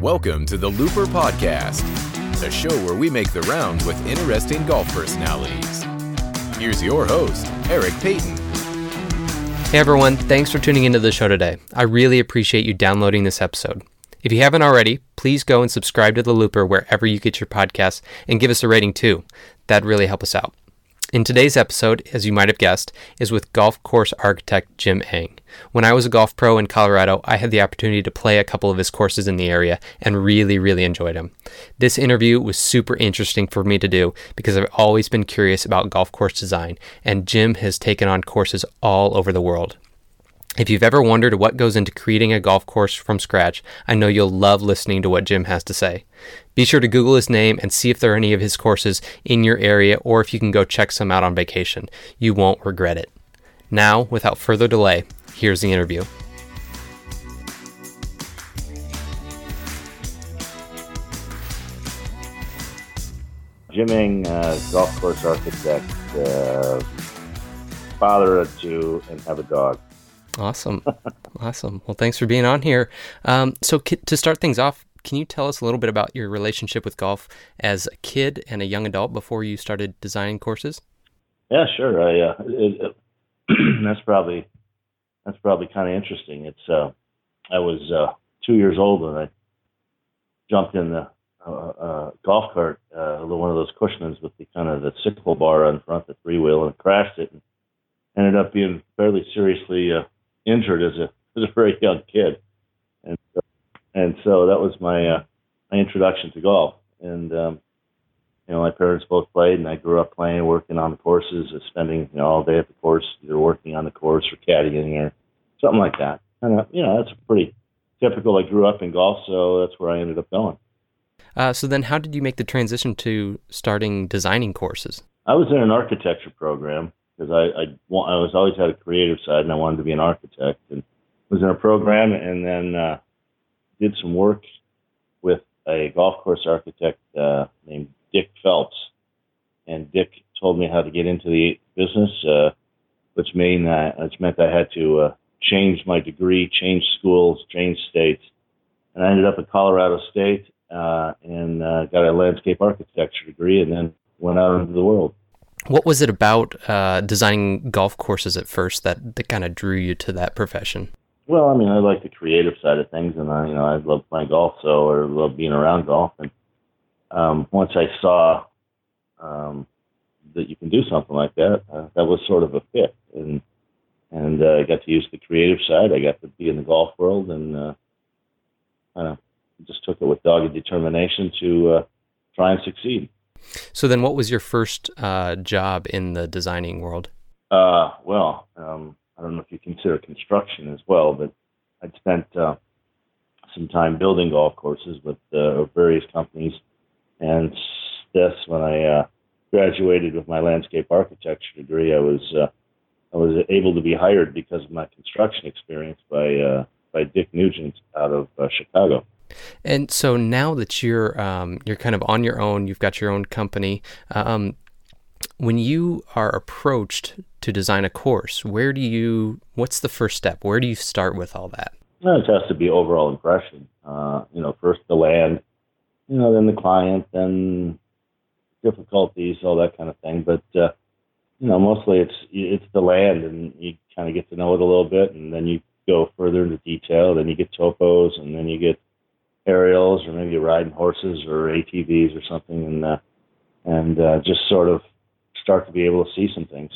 Welcome to the Looper Podcast, a show where we make the rounds with interesting golf personalities. Here's your host, Eric Payton. Hey everyone, thanks for tuning into the show today. I really appreciate you downloading this episode. If you haven't already, please go and subscribe to The Looper wherever you get your podcasts and give us a rating too. That'd really help us out. In today's episode, as you might have guessed, is with golf course architect Jim Engh. When I was a golf pro in Colorado, I had the opportunity to play a couple of his courses in the area and really, really enjoyed them. This interview was super interesting for me to do because I've always been curious about golf course design, and Jim has taken on courses all over the world. If you've ever wondered what goes into creating a golf course from scratch, I know you'll love listening to what Jim has to say. Be sure to Google his name and see if there are any of his courses in your area or if you can go check some out on vacation. You won't regret it. Now, without further delay, here's the interview. Jim Engh, uh, golf course architect, uh, father of two, and have a dog. Awesome. awesome. Well, thanks for being on here. Um, so, to start things off, can you tell us a little bit about your relationship with golf as a kid and a young adult before you started designing courses? Yeah, sure. I, uh, it, it, that's probably that's probably kind of interesting. It's uh, I was uh, two years old when I jumped in the uh, uh, golf cart, uh, one of those Cushmans with the kind of the sickle bar on front, the three wheel, and crashed it, and ended up being fairly seriously injured as a as a very young kid, and so, and so that was my uh, my introduction to golf. And um, you know, my parents both played, and I grew up playing, working on the courses, uh, spending you know all day at the course, either working on the course or caddying or something like that. And uh, you know, that's pretty typical. I grew up in golf, so that's where I ended up going. Uh, so then, how did you make the transition to starting designing courses? I was in an architecture program because I, I, I was always had a creative side and I wanted to be an architect and was in a program and then uh, did some work with a golf course architect uh, named Dick Phelps. And Dick told me how to get into the business, uh, which mean uh, which meant I had to uh, change my degree, change schools, change states, and I ended up at Colorado State uh, and uh, got a landscape architecture degree, and then went out into the world. What was it about uh, designing golf courses at first that, that kind of drew you to that profession? Well, I mean, I like the creative side of things, and I, you know, I love playing golf, so I love being around golf. And um, once I saw um, that you can do something like that, uh, that was sort of a fit, and and uh, I got to use the creative side. I got to be in the golf world, and uh, of just took it with dogged determination to uh, try and succeed. So then, what was your first uh, job in the designing world? Uh, well, um, I don't know if you consider construction as well, but I'd spent uh, some time building golf courses with uh, various companies, and this when I uh, graduated with my landscape architecture degree, I was uh, I was able to be hired because of my construction experience by by Dick Nugent out of Chicago. And so now that you're um, you're kind of on your own, you've got your own company. Um, when you are approached to design a course, where do you? What's the first step? Where do you start with all that? Well, it has to be overall impression. Uh, you know, first the land, you know, then the client, then difficulties, all that kind of thing. But uh, you know, mostly it's it's the land, and you kind of get to know it a little bit, and then you go further into detail. Then you get topos, and then you get aerials or maybe riding horses or ATVs or something, and uh, and uh, just sort of start to be able to see some things.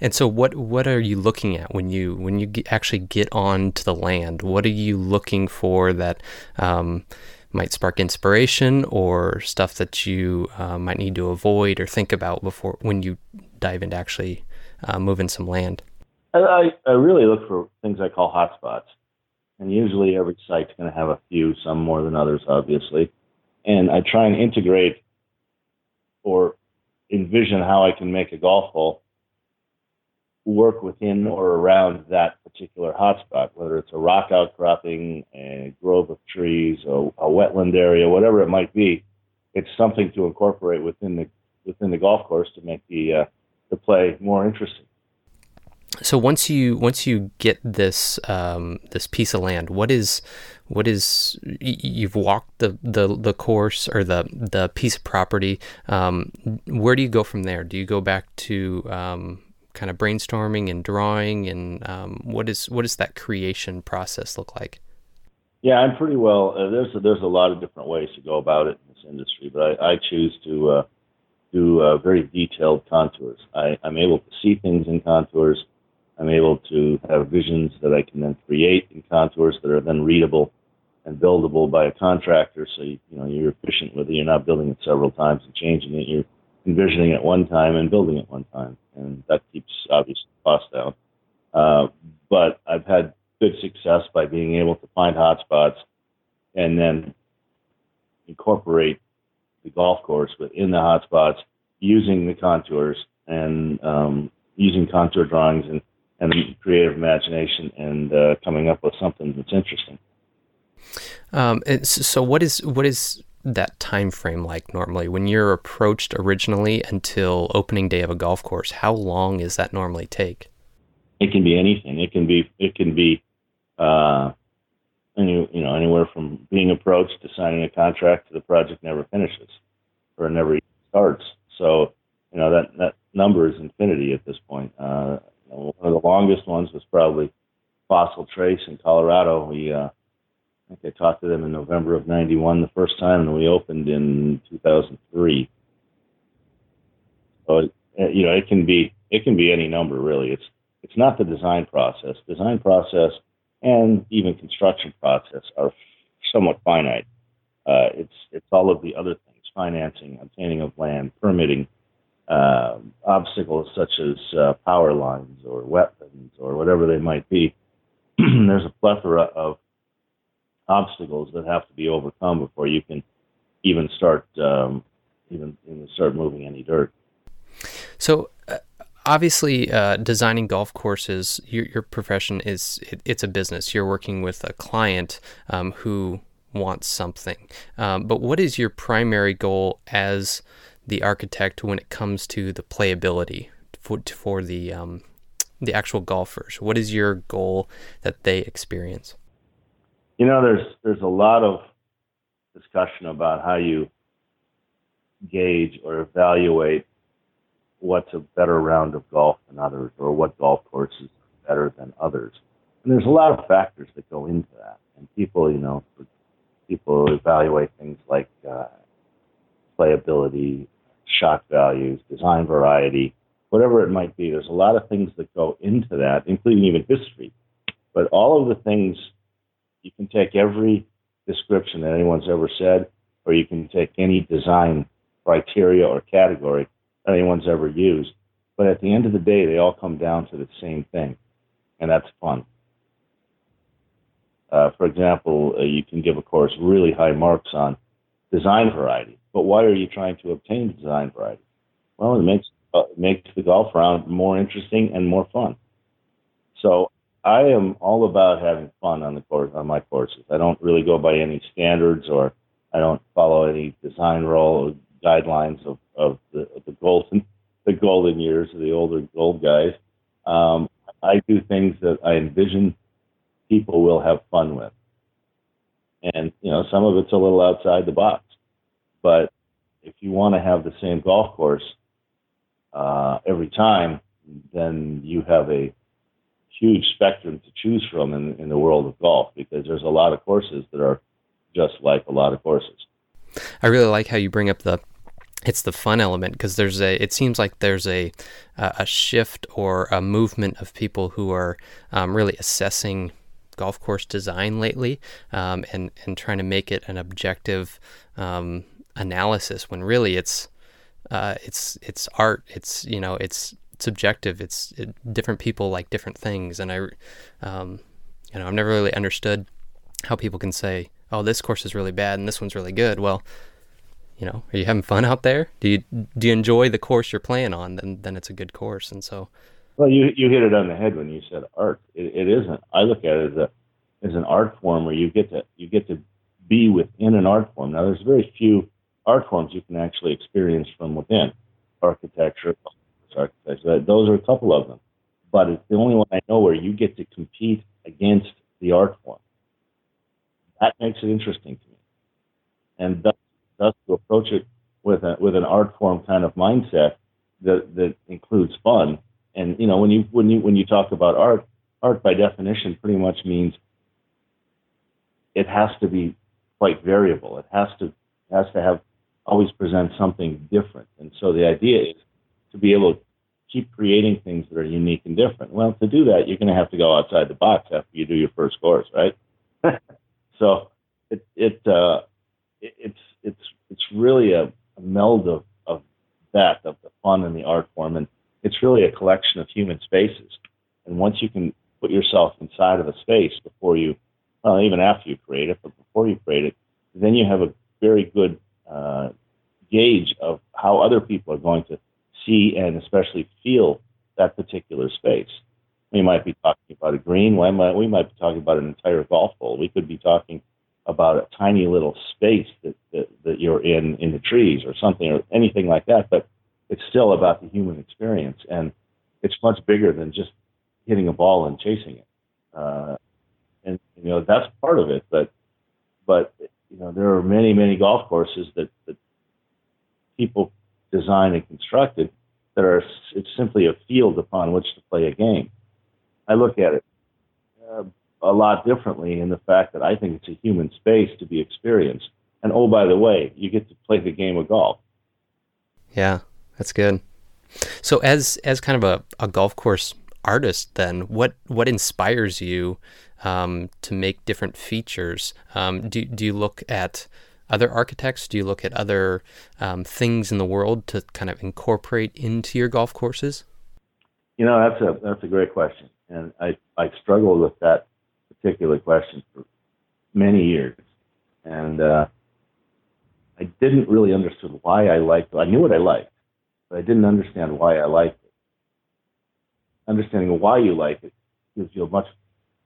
And so, what what are you looking at when you when you get, actually get onto the land? What are you looking for that um, might spark inspiration, or stuff that you uh, might need to avoid or think about before when you dive into actually uh, moving some land? I, I really look for things I call hotspots. And usually every site's going to have a few, some more than others, obviously. And I try and integrate or envision how I can make a golf hole work within or around that particular hotspot, whether it's a rock outcropping, a grove of trees, a, a wetland area, whatever it might be. It's something to incorporate within the within the golf course to make the uh, the play more interesting. So once you once you get this um, this piece of land, what is what is you've walked the, the the course or the the piece of property? Um, where do you go from there? Do you go back to um, kind of brainstorming and drawing, and um, what is what does that creation process look like? Yeah, I'm pretty well. Uh, there's a, there's a lot of different ways to go about it in this industry, but I, I choose to uh, do uh, very detailed contours. I, I'm able to see things in contours. I'm able to have visions that I can then create in contours that are then readable and buildable by a contractor. So you, you know you're efficient with it. You're not building it several times and changing it. You're envisioning it one time and building it one time, and that keeps obviously cost down. Uh, but I've had good success by being able to find hotspots and then incorporate the golf course within the hotspots using the contours and um, using contour drawings and, and creative imagination and uh, coming up with something that's interesting. Um, so what is what is that time frame like normally when you're approached originally until opening day of a golf course? How long is that normally take? It can be anything. It can be it can be uh, any, you know anywhere from being approached to signing a contract to the project never finishes or never starts. So you know that that number is infinity at this point. Uh, one of the longest ones was probably Fossil Trace in Colorado. We uh, I think I talked to them in November of '91 the first time, and we opened in 2003. So you know, it can be it can be any number really. It's it's not the design process. Design process and even construction process are somewhat finite. Uh, it's it's all of the other things: financing, obtaining of land, permitting, uh, obstacles such as uh, power lines or weapons or whatever they might be. There's a plethora of obstacles that have to be overcome before you can even start um, even, even start moving any dirt. So. Uh, obviously, uh, designing golf courses, your, your profession is it, it's a business. You're working with a client um, who wants something. Um, but what is your primary goal as the architect when it comes to the playability for, for the um, the actual golfers? What is your goal that they experience? You know, there's there's a lot of discussion about how you gauge or evaluate what's a better round of golf than others, or what golf course is better than others. And there's a lot of factors that go into that. And people, you know, people evaluate things like uh, playability, shot values, design variety, whatever it might be. There's a lot of things that go into that, including even history. But all of the things, you can take every description that anyone's ever said, or you can take any design criteria or category that anyone's ever used. But at the end of the day, they all come down to the same thing, and that's fun. Uh, for example, uh, you can give a course really high marks on design variety, but why are you trying to obtain design variety? Well, it makes uh, makes the golf round more interesting and more fun. So I am all about having fun on the course on my courses. I don't really go by any standards or I don't follow any design rule guidelines of, of the, the golden the golden years of the older old guys. Um, I do things that I envision people will have fun with, and you know some of it's a little outside the box. But if you want to have the same golf course uh, every time, then you have a huge spectrum to choose from in, in the world of golf because there's a lot of courses that are just like a lot of courses. I really like how you bring up the it's the fun element because there's a it seems like there's a a shift or a movement of people who are um, really assessing golf course design lately um, and and trying to make it an objective um, analysis when really it's uh, it's it's art. It's you know it's subjective. It's it, different people like different things. And I um, you know I've never really understood how people can say oh this course is really bad and this one's really good. Well you know are you having fun out there? Do you do you enjoy the course you're playing on? Then then it's a good course. And so well you you hit it on the head when you said art it, it isn't i look at it as a as an art form where you get to you get to be within an art form now there's very few art forms you can actually experience from within architecture architecture those are a couple of them but it's the only one I know where you get to compete against the art form. That makes it interesting to me, and thus, thus to approach it with a with an art form kind of mindset that that includes fun. And you know, when you when you when you talk about art, art by definition pretty much means it has to be quite variable. It has to has to have always present something different. And so the idea is to be able to keep creating things that are unique and different. Well, to do that, you're going to have to go outside the box after you do your first course, right? so it it, uh, it it's it's it's really a, a meld of of that of the fun and the art form, and it's really a collection of human spaces. And once you can put yourself inside of a space before you, well, even after you create it, but before you create it, then you have a very good uh, gauge of how other people are going to see and especially feel that particular space. We might be talking about a green. We might, we might be talking about an entire golf hole. We could be talking about a tiny little space that, that, that you're in in the trees or something or anything like that. But it's still about the human experience, and it's much bigger than just hitting a ball and chasing it. Uh, and you know that's part of it, but but you know there are many many golf courses that, that people design and constructed that are it's simply a field upon which to play a game. I look at it uh, a lot differently in the fact that I think it's a human space to be experienced. And oh, by the way, you get to play the game of golf. Yeah, that's good. So, as as kind of a, a golf course artist, then what what inspires you um, to make different features? Um, do do you look at other architects? Do you look at other um, things in the world to kind of incorporate into your golf courses? You know, that's a that's a great question, and I I struggled with that particular question for many years, and uh, I didn't really understand why I liked. I knew what I liked, but I didn't understand why I liked it. Understanding why you like it gives you a much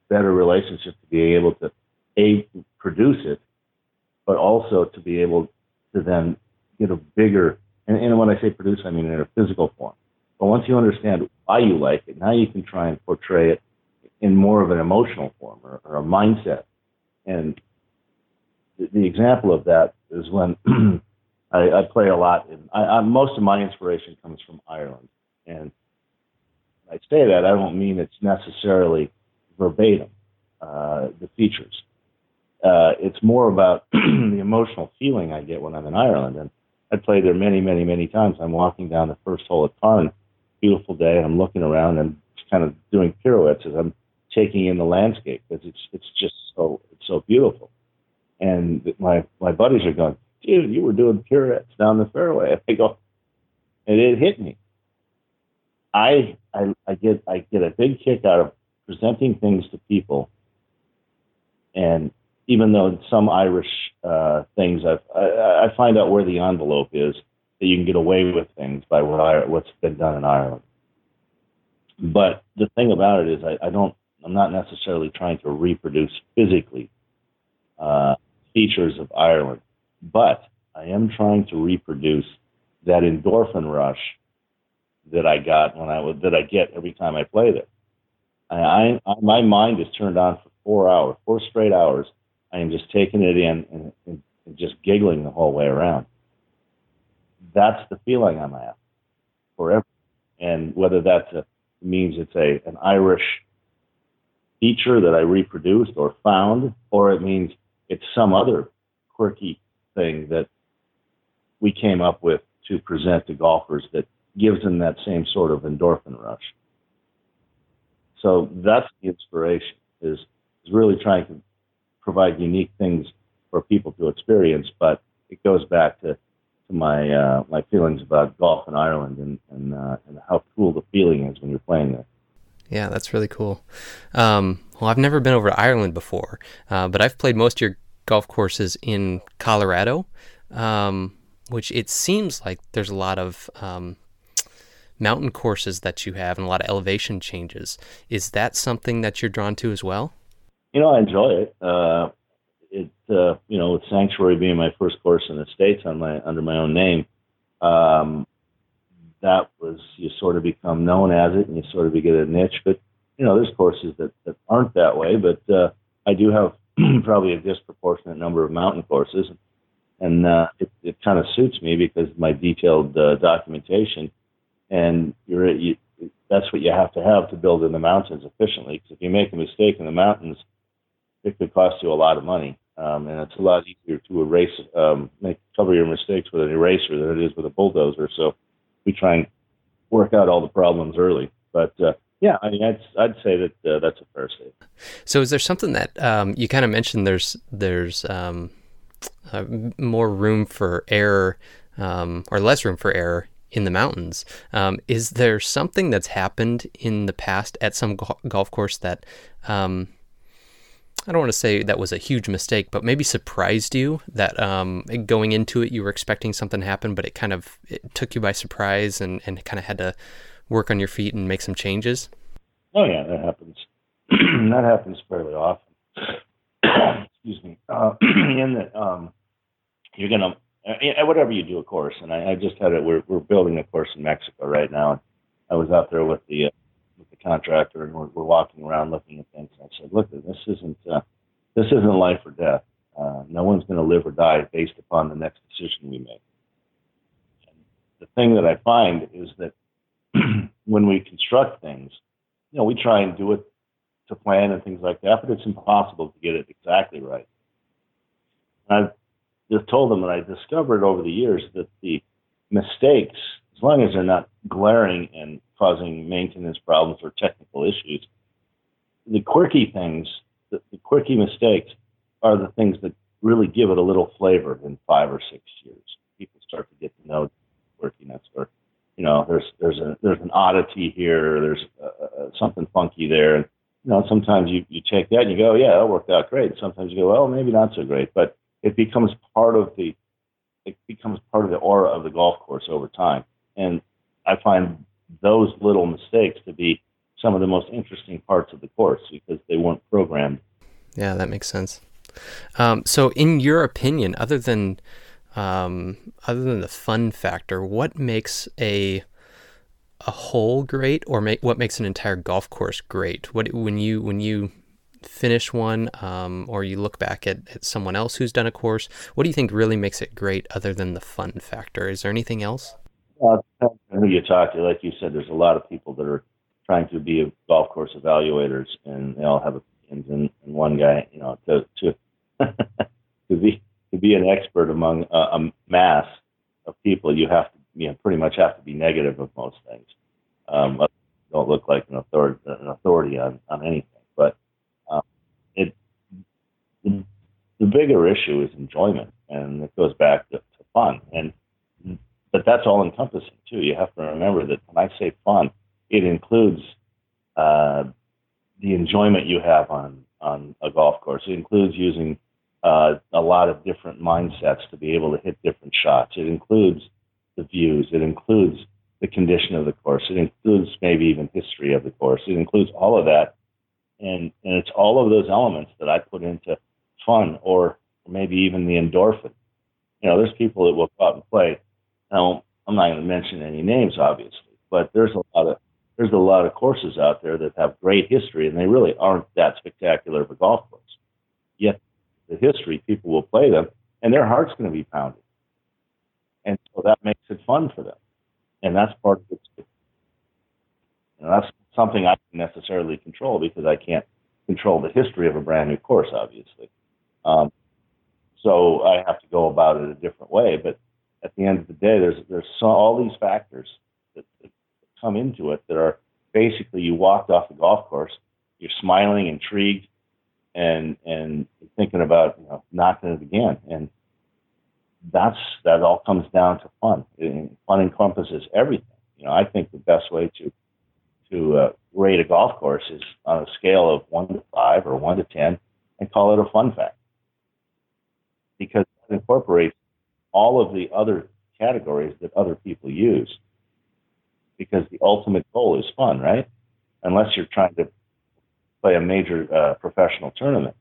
better relationship to be able to a produce it but also to be able to then get a bigger, and, and when I say produce, I mean in a physical form. But once you understand why you like it, now you can try and portray it in more of an emotional form or, or a mindset. And the, the, example of that is when I, I, play a lot in, I, I, most of my inspiration comes from Ireland. And I say that, I don't mean it's necessarily verbatim, uh, the features uh, it's more about the emotional feeling I get when I'm in Ireland. And I played there many, many, many times. I'm walking down the first hole at Carne, beautiful day, and I'm looking around and kind of doing pirouettes as I'm taking in the landscape because it's it's just so it's so beautiful. And my my buddies are going, dude, you were doing pirouettes down the fairway. I go, and it hit me. I I I get I get a big kick out of presenting things to people and even though some Irish uh, things, I've, I, I find out where the envelope is that you can get away with things by what I, what's been done in Ireland. But the thing about it is, I, I don't, I'm not necessarily trying to reproduce physically uh, features of Ireland, but I am trying to reproduce that endorphin rush that I got when I was that I get every time I play there. I, I my mind is turned on for four hours, four straight hours, I am just taking it in and, and, and just giggling the whole way around. That's the feeling I'm at forever. And whether that uh, means it's a an Irish feature that I reproduced or found, or it means it's some other quirky thing that we came up with to present to golfers that gives them that same sort of endorphin rush. So that's the inspiration is, is really trying to provide unique things for people to experience. But it goes back to, to my uh, my feelings about golf in Ireland and and, uh, and how cool the feeling is when you're playing there. Yeah, that's really cool. Um, well, I've never been over to Ireland before, uh, but I've played most of your golf courses in Colorado, um, which it seems like there's a lot of um, mountain courses that you have and a lot of elevation changes. Is that something that you're drawn to as well? You know, I enjoy it. Uh, it uh, you know, with Sanctuary being my first course in the states on my under my own name, um, that was you sort of become known as it, and you sort of get a niche. But you know, there's courses that that aren't that way. But uh, I do have probably a disproportionate number of mountain courses, and uh, it it kind of suits me because my detailed uh, documentation, and you're you, that's what you have to have to build in the mountains efficiently. Because if you make a mistake in the mountains, it could cost you a lot of money. Um, and it's a lot easier to erase, um, make cover your mistakes with an eraser than it is with a bulldozer. So we try and work out all the problems early. But uh, yeah, I mean, I'd, I'd say that uh, that's a fair statement. So is there something that um, you kind of mentioned? There's there's um, uh, more room for error um, or less room for error in the mountains. Um, is there something that's happened in the past at some go- golf course that um, I don't want to say that was a huge mistake, but maybe surprised you that um, going into it you were expecting something to happen, but it kind of it took you by surprise and, and kind of had to work on your feet and make some changes? Oh yeah, that happens. that happens fairly often. Excuse me. Uh, in that um, you're gonna uh, whatever you do, of course. And I, I just had it. We're we're building a course in Mexico right now. And I was out there with the uh, with the contractor, and we're, we're walking around looking at things. And I said, "Look, this isn't uh, this isn't life or death. Uh, no one's going to live or die based upon the next decision we make." And the thing that I find is that when we construct things, you know, we try and do it to plan and things like that, but it's impossible to get it exactly right. I've just told them that I discovered over the years that the mistakes, as long as they're not glaring and causing maintenance problems or technical issues, the quirky things, the, the quirky mistakes, are the things that really give it a little flavor in five or six years. People start to get to know quirkiness, or you know, there's there's a there's an oddity here, there's uh, uh, something funky there, and you know, sometimes you you take that and you go, yeah, that worked out great. Sometimes you go, well, maybe not so great, but it becomes part of the it becomes part of the aura of the golf course over time. And I find those little mistakes to be some of the most interesting parts of the course because they weren't programmed. Yeah, that makes sense. Um, so, in your opinion, other than um, other than the fun factor, what makes a a hole great, or make what makes an entire golf course great? What when you when you finish one um, or you look back at, at someone else who's done a course, what do you think really makes it great other than the fun factor? Is there anything else? Uh, who you talk to, like you said, there's a lot of people that are trying to be golf course evaluators, and they all have opinions. And, and one guy, you know, to to to be to be an expert among a, a mass of people, you have to, you know, pretty much have to be negative of most things. Um, don't look like an authority, an authority on on anything. But it the, the bigger issue is enjoyment, and it goes back to, to fun. And but that's all encompassing too. You have to remember that when I say fun, it includes uh, the enjoyment you have on on a golf course. It includes using uh, a lot of different mindsets to be able to hit different shots. It includes the views. It includes the condition of the course. It includes maybe even history of the course. It includes all of that and and it's all of those elements that I put into fun or maybe even the endorphin. You know, there's people that will go out and play. Now, I'm not going to mention any names, obviously, but there's a lot of there's a lot of courses out there that have great history, and they really aren't that spectacular of a golf course. Yet, history, people will play them, and their heart's going to be pounded, and so that makes it fun for them, and that's part of it. Too. That's something I can necessarily control because I can't control the history of a brand new course, obviously. Um, so I have to go about it a different way. But at the end of the day, there's there's so, all these factors that, that come into it that are basically you walked off the golf course, you're smiling, intrigued, and and thinking about you know knocking it again. And that's that all comes down to fun. And fun encompasses everything. You know, I think the best way to to uh, rate a golf course is on a scale of one to five or one to ten, and call it a fun fact because it incorporates all of the other categories that other people use. Because the ultimate goal is fun, right? Unless you're trying to play a major uh, professional tournament.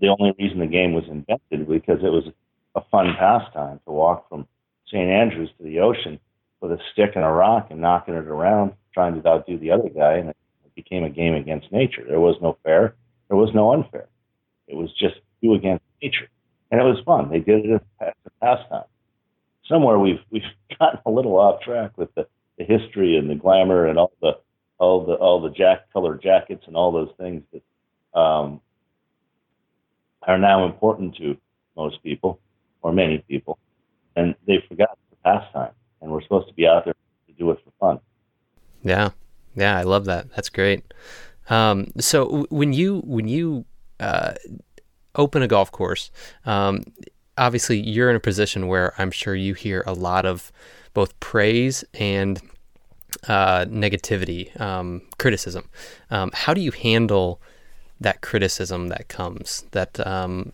The only reason the game was invented because it was a fun pastime to walk from St. Andrews to the ocean with a stick and a rock and knocking it around, trying to outdo the other guy, and it became a game against nature. There was no fair, there was no unfair. It was just you against nature, and it was fun. They did it as a pastime. Somewhere we've we've gotten a little off track with the, the history and the glamour and all the all the all the jack color jackets and all those things that um, are now important to most people or many people, and they forgot the pastime. And we're supposed to be out there to do it for fun. Yeah, yeah, I love that. That's great. Um, so when you when you uh, open a golf course, um, obviously you're in a position where I'm sure you hear a lot of both praise and uh, negativity, um, criticism. Um, how do you handle that criticism that comes that um,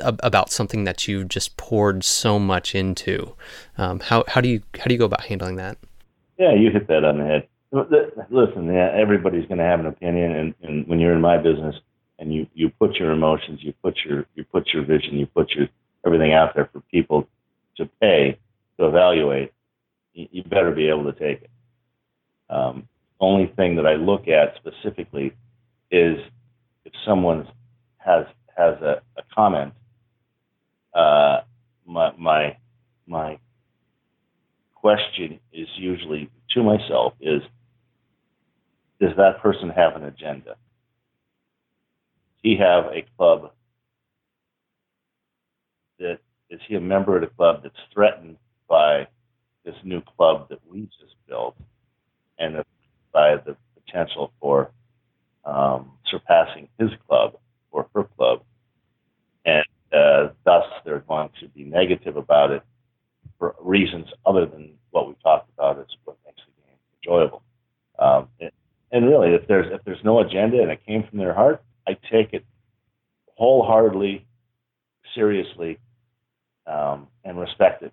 about something that you've just poured so much into? Um, how how do you how do you go about handling that? Yeah, you hit that on the head. Listen, yeah, everybody's going to have an opinion, and, and when you're in my business, and you you put your emotions, you put your you put your vision, you put your everything out there for people to pay to evaluate, you, you better be able to take it. Um, only thing that I look at specifically is if someone has has a, a comment. Uh, my my my question is usually to myself is does that person have an agenda? Does he have a club that is he a member of a club that's threatened by this new club that we just built and by the potential for um, surpassing his club or her club, and uh, thus they're going to be negative about it for reasons other than what we talked about is what makes the game enjoyable. Um, and, and really, if there's if there's no agenda and it came from their heart, I take it wholeheartedly, seriously, um, and respect it.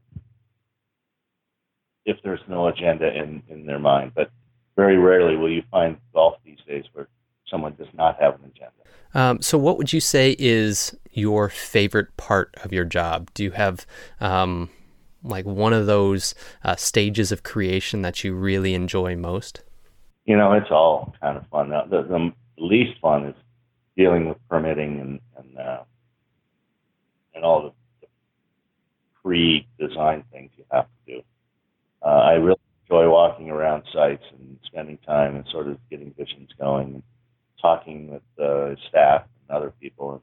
If there's no agenda in in their mind, but very rarely will you find golf these days where someone does not have an agenda. Um, so, what would you say is your favorite part of your job? Do you have um, like one of those uh, stages of creation that you really enjoy most? You know, it's all kind of fun. The, the least fun is dealing with permitting and and, uh, and all the, the pre-design things you have to do. Uh, I really enjoy walking around sites and spending time and sort of getting visions going talking with uh, staff and other people.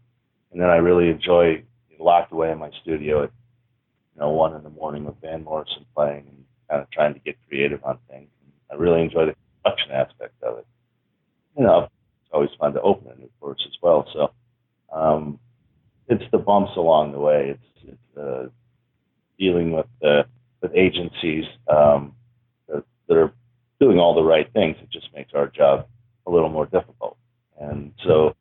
And then I really enjoy locked away in my studio at you know one in the morning with Van Morrison playing and kind of trying to get creative on things. And I really enjoy the production aspect of it. You know, it's always fun to open a new course as well. So um, it's the bumps along the way. It's, it's uh, dealing with uh, with agencies um, that, that are doing all the right things. It just makes our job a little more difficult. And so,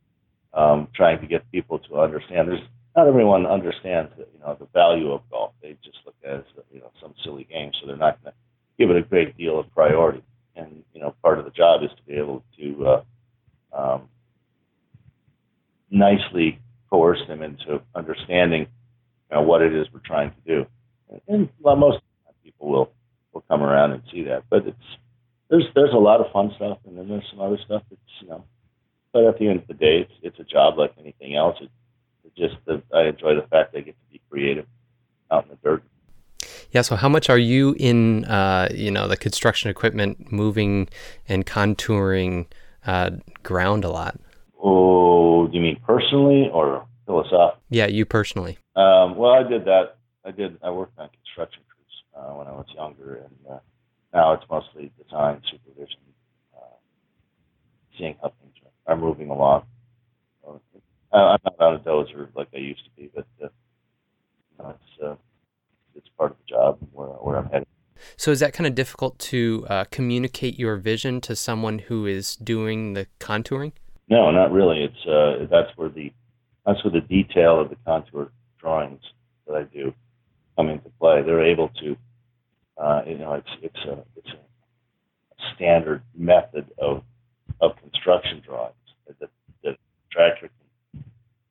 um, trying to get people to understand. There's not everyone understands that you know the value of golf. They just look at it as you know some silly game, so they're not going to give it a great deal of priority. And you know, part of the job is to be able to uh, um, nicely coerce them into understanding you know, what it is we're trying to do. And, and well, most people will will come around and see that. But it's there's there's a lot of fun stuff, and then there's some other stuff that's you know but at the end of the day, it's, it's a job like anything else. It, it just the, I enjoy the fact that I get to be creative out in the dirt. Yeah. So, how much are you in? Uh, you know, the construction equipment, moving and contouring uh, ground a lot. Oh, do you mean personally or philosophically? Yeah, you personally. Um, well, I did that. I did. I worked on construction crews uh, when I was younger, and uh, now it's mostly design supervision, uh, seeing how things are moving along. Uh, I'm not on a dozer like I used to be, but uh, you know, it's uh, it's part of the job where where I'm headed. So is that kind of difficult to uh, communicate your vision to someone who is doing the contouring? No, not really. It's uh, that's where the that's where the detail of the contour drawings that I do come into play. They're able to, uh, you know, it's it's a it's a standard method of of construction drawings that the contractor can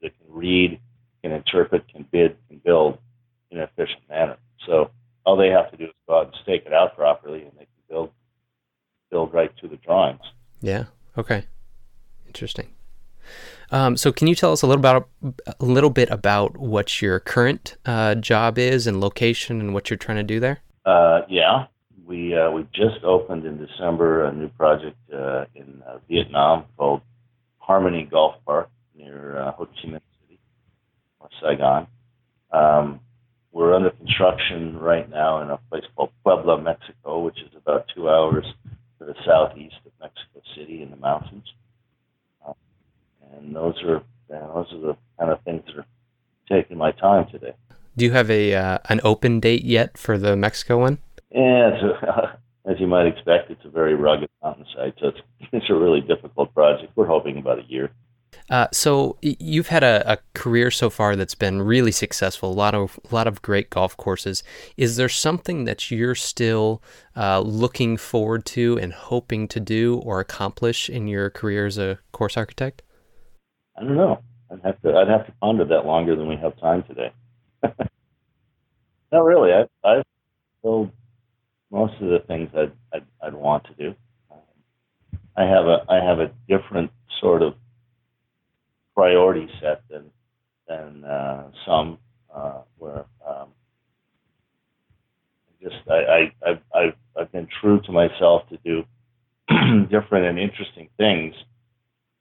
that can read, can interpret, can bid, can build in an efficient manner. So all they have to do is go out and stake it out properly, and they can build build right to the drawings. Yeah. Okay. Interesting. Um, so, can you tell us a little about a little bit about what your current uh, job is and location, and what you're trying to do there? Uh, yeah, we uh, we just opened in December a new project uh, in uh, Vietnam called Harmony Golf Park near uh, Ho Chi Minh City or Saigon. Um, we're under construction right now in a place called Puebla, Mexico, which is about two hours to the southeast of Mexico City in the mountains. Uh, and those are yeah, those are the kind of things that are taking my time today. Do you have a uh, an open date yet for the Mexico one? Yeah, it's a, as you might expect, it's a very rugged mountainside, so it's it's a really difficult project. We're hoping about a year. Uh, so you've had a, a, career so far that's been really successful. A lot of a lot of great golf courses. Is there something that you're still uh, looking forward to and hoping to do or accomplish in your career as a course architect? I don't know. I'd have to I'd have to ponder that longer than we have time today. Not really. I I've built most of the things I'd, I'd I'd want to do. I have a I have a different sort of priority set than than uh, some uh, where um, just I, I I've, I've I've been true to myself to do different and interesting things,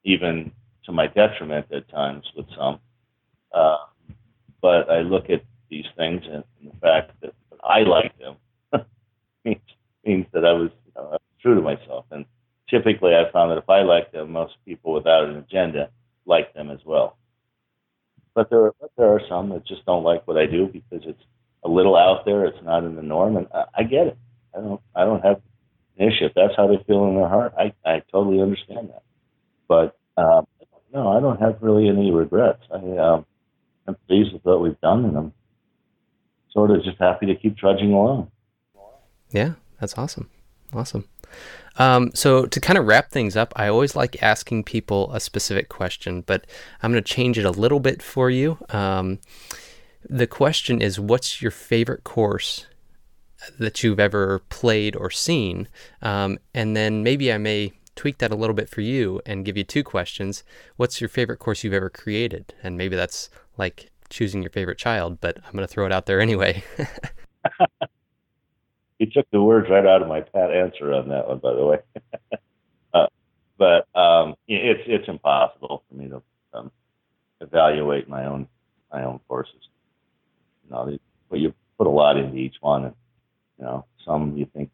even to my detriment at times with some. Uh, but I look at these things and, and the fact that I like them means means that I was, you know, true to myself. And typically, I found that if I like them, most people without an agenda like them as well. But there are, there are some that just don't like what I do because it's a little out there. It's not in the norm, and I, I get it. I don't I don't have an issue. If that's how they feel in their heart, I I totally understand that. But um, no, I don't have really any regrets. I um, I'm pleased with what we've done, and I'm sort of just happy to keep trudging along. Yeah, that's awesome. Awesome. Um, so to kind of wrap things up, I always like asking people a specific question, but I'm going to change it a little bit for you. Um, the question is, what's your favorite course that you've ever played or seen? Um, and then maybe I may tweak that a little bit for you and give you two questions. What's your favorite course you've ever created? And maybe that's like choosing your favorite child, but I'm going to throw it out there anyway. you took the words right out of my pat answer on that one, by the way. uh, but um, it's it's impossible for me to um, evaluate my own my own courses. You know, but you put a lot into each one, and you know, some you think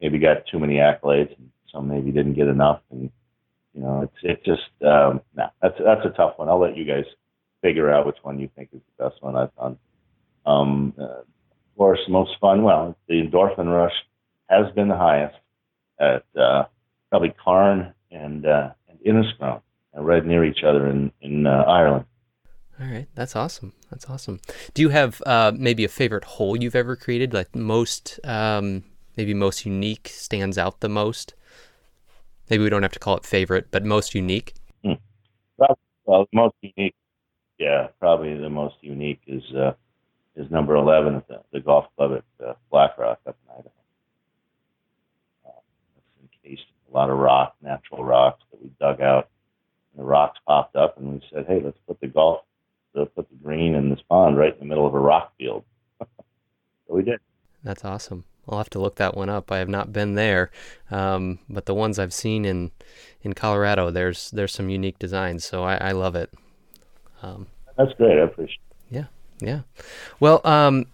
maybe got too many accolades, and some maybe didn't get enough, and you know, it's it just um, nah, that's that's a tough one. I'll let you guys figure out which one you think is the best one I've done. Um, uh, course, most fun. Well, the endorphin rush has been the highest at uh, probably Carne and uh, and right near each other in in uh, Ireland. All right, that's awesome. That's awesome. Do you have uh, maybe a favorite hole you've ever created? Like most, um, maybe most unique stands out the most. Maybe we don't have to call it favorite, but most unique. Hmm. Well, most unique, yeah, probably the most unique is uh, is number 11 at the, the golf club at uh, Black Rock up in Idaho. Uh, it's encased in a lot of rock, natural rocks that we dug out. And the rocks popped up, and we said, "Hey, let's put the golf, let's put the green in this pond right in the middle of a rock field." so we did. That's awesome. I'll have to look that one up. I have not been there, um, but the ones I've seen in in Colorado, there's there's some unique designs, so I, I love it. Um, That's great. I appreciate. It. Yeah. Yeah. Well, um,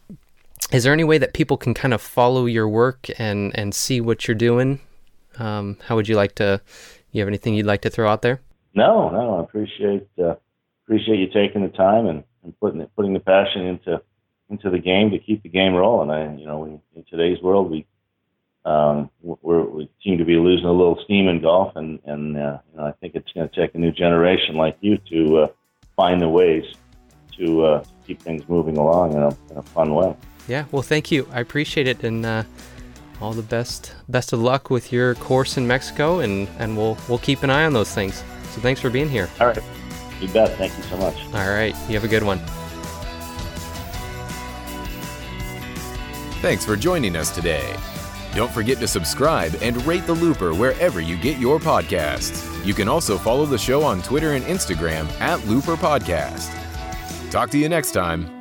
is there any way that people can kind of follow your work and, and see what you're doing? Um, how would you like to? You have anything you'd like to throw out there? No, no. I appreciate uh, appreciate you taking the time and, and putting putting the passion into into the game to keep the game rolling. I, you know, we, in today's world, we um, we're, we seem to be losing a little steam in golf, and and uh, you know, I think it's going to take a new generation like you to uh, find the ways to uh, keep things moving along in a, in a, fun way. Yeah, well, thank you. I appreciate it, and uh, all the best best of luck with your course in Mexico, and and we'll we'll keep an eye on those things. So thanks for being here. All right, you bet. Thank you so much. All right, you have a good one. Thanks for joining us today. Don't forget to subscribe and rate The Looper wherever you get your podcasts. You can also follow the show on Twitter and Instagram at Looper Podcast. Talk to you next time.